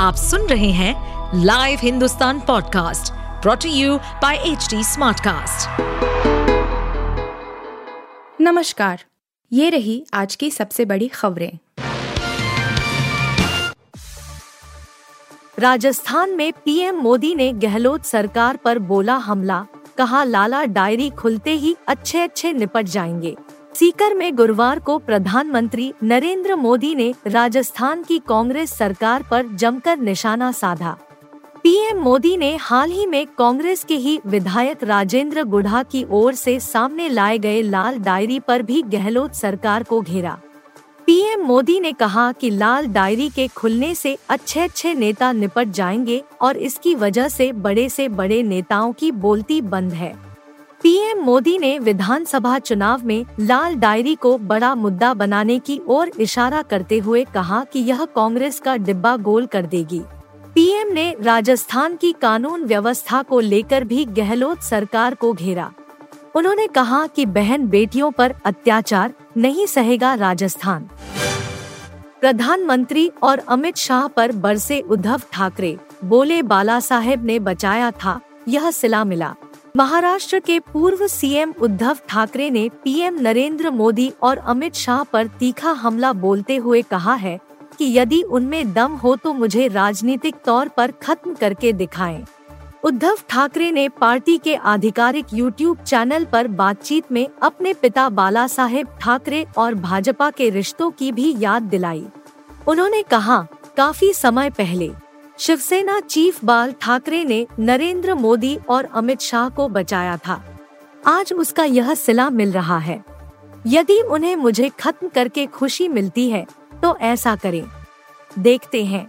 आप सुन रहे हैं live Hindustan podcast brought to you by H smartcast. नमस्कार, ये रही आज की सबसे बड़ी खबरें राजस्थान में पीएम मोदी ने गहलोत सरकार पर बोला हमला, कहा लाला डायरी खुलते ही अच्छे अच्छे निपट जाएँगे सीकर में गुरुवार को प्रधानमंत्री नरेंद्र मोदी ने राजस्थान की कांग्रेस सरकार पर जमकर निशाना साधा। पीएम मोदी ने हाल ही में कांग्रेस के ही विधायक राजेंद्र गुढ़ा की ओर से सामने लाए गए लाल डायरी पर भी गहलोत सरकार को घेरा। पीएम मोदी ने कहा कि लाल डायरी के खुलने से अच्छे अच्छे नेता निपट जाएँगे और इसकी वजह से बड़े से बड़े नेताओं की बोलती बंद है। पीएम मोदी ने विधानसभा चुनाव में लाल डायरी को बड़ा मुद्दा बनाने की ओर इशारा करते हुए कहा कि यह कांग्रेस का डिब्बा गोल कर देगी। पीएम ने राजस्थान की कानून व्यवस्था को लेकर भी गहलोत सरकार को घेरा। उन्होंने कहा कि बहन बेटियों पर अत्याचार नहीं सहेगा राजस्थान। प्रधानमंत्री और अमित शाह पर बरसे उद्धव ठाकरे, बोले बाला साहेब ने बचाया था, यह सिला मिला। महाराष्ट्र के पूर्व सीएम उद्धव ठाकरे ने पीएम नरेंद्र मोदी और अमित शाह पर तीखा हमला बोलते हुए कहा है कि यदि उनमें दम हो तो मुझे राजनीतिक तौर पर खत्म करके दिखाएँ। उद्धव ठाकरे ने पार्टी के आधिकारिक यूट्यूब चैनल पर बातचीत में अपने पिता बाला साहेब ठाकरे और भाजपा के रिश्तों की भी याद दिलाई उन्होंने कहा, काफ़ी समय पहले शिवसेना चीफ बाल ठाकरे ने नरेंद्र मोदी और अमित शाह को बचाया था। आज उसका यह सिला मिल रहा है। यदि उन्हें मुझे खत्म करके खुशी मिलती है तो ऐसा करें। देखते हैं।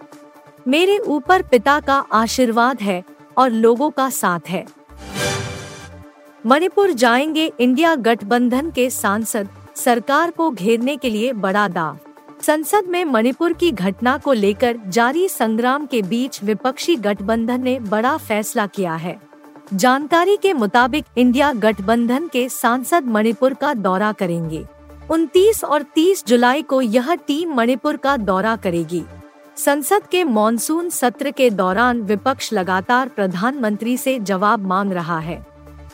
मेरे ऊपर पिता का आशीर्वाद है और लोगों का साथ है। मणिपुर जाएँगे इंडिया गठबंधन के सांसद, सरकार को घेरने के लिए बड़ा दाव। संसद में मणिपुर की घटना को लेकर जारी संग्राम के बीच विपक्षी गठबंधन ने बड़ा फैसला किया है। जानकारी के मुताबिक इंडिया गठबंधन के सांसद मणिपुर का दौरा करेंगे। 29 और 30 जुलाई को यह टीम मणिपुर का दौरा करेगी। संसद के मॉनसून सत्र के दौरान विपक्ष लगातार प्रधानमंत्री से जवाब मांग रहा है।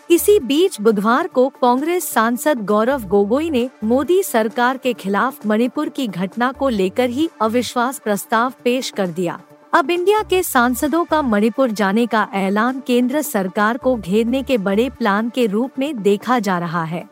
इसी बीच बुधवार को कांग्रेस सांसद गौरव गोगोई ने मोदी सरकार के खिलाफ मणिपुर की घटना को लेकर ही अविश्वास प्रस्ताव पेश कर दिया। अब इंडिया के सांसदों का मणिपुर जाने का ऐलान केंद्र सरकार को घेरने के बड़े प्लान के रूप में देखा जा रहा है।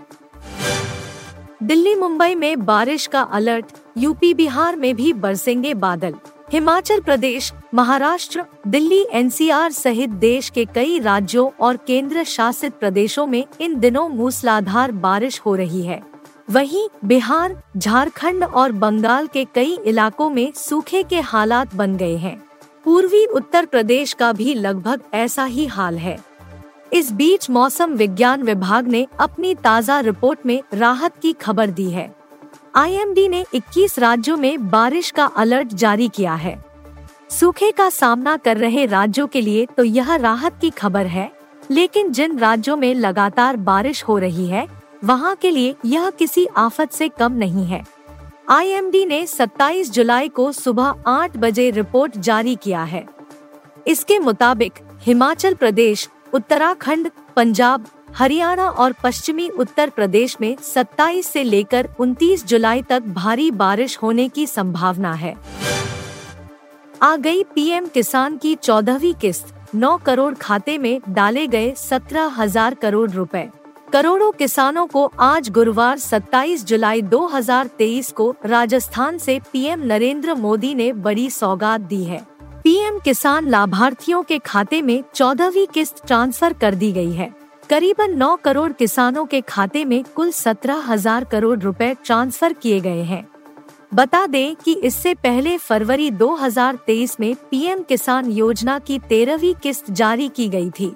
दिल्ली मुंबई में बारिश का अलर्ट यूपी बिहार में भी बरसेंगे बादल। हिमाचल प्रदेश, महाराष्ट्र, दिल्ली, एनसीआर सहित देश के कई राज्यों और केंद्र शासित प्रदेशों में इन दिनों मूसलाधार बारिश हो रही है। वहीं बिहार, झारखंड और बंगाल के कई इलाकों में सूखे के हालात बन गए हैं। पूर्वी उत्तर प्रदेश का भी लगभग ऐसा ही हाल है। इस बीच मौसम विज्ञान विभाग ने अपनी ताज़ा रिपोर्ट में राहत की खबर दी है। आईएमडी ने 21 राज्यों में बारिश का अलर्ट जारी किया है। सूखे का सामना कर रहे राज्यों के लिए तो यह राहत की खबर है, लेकिन जिन राज्यों में लगातार बारिश हो रही है, वहाँ के लिए यह किसी आफत से कम नहीं है। आईएमडी ने 27 जुलाई को सुबह 8 बजे रिपोर्ट जारी किया है। इसके मुताबिक हिमाचल प्रदेश, उत्तराखंड, पंजाब हरियाणा और पश्चिमी उत्तर प्रदेश में 27 से लेकर 29 जुलाई तक भारी बारिश होने की संभावना है। आ गई पीएम किसान की चौदहवीं किस्त 9 करोड़ खाते में डाले गए सत्रह हज़ार करोड़ रुपए। करोड़ों किसानों को आज गुरुवार 27 जुलाई 2023 को राजस्थान से पीएम नरेंद्र मोदी ने बड़ी सौगात दी है। पीएम किसान लाभार्थियों के खाते में चौदहवीं किस्त ट्रांसफ़र कर दी गई है। करीबन 9 करोड़ किसानों के खाते में कुल सत्रह हज़ार करोड़ रुपए ट्रांसफ़र किए गए हैं। बता दें कि इससे पहले फरवरी 2023 में पीएम किसान योजना की तेरहवीं किस्त जारी की गई थी।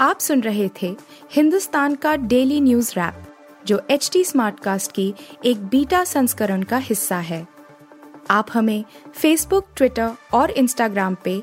आप सुन रहे थे हिंदुस्तान का डेली न्यूज़ रैप, जो एच टी स्मार्ट कास्ट की एक बीटा संस्करण का हिस्सा है। आप हमें फेसबुक ट्विटर और इंस्टाग्राम पे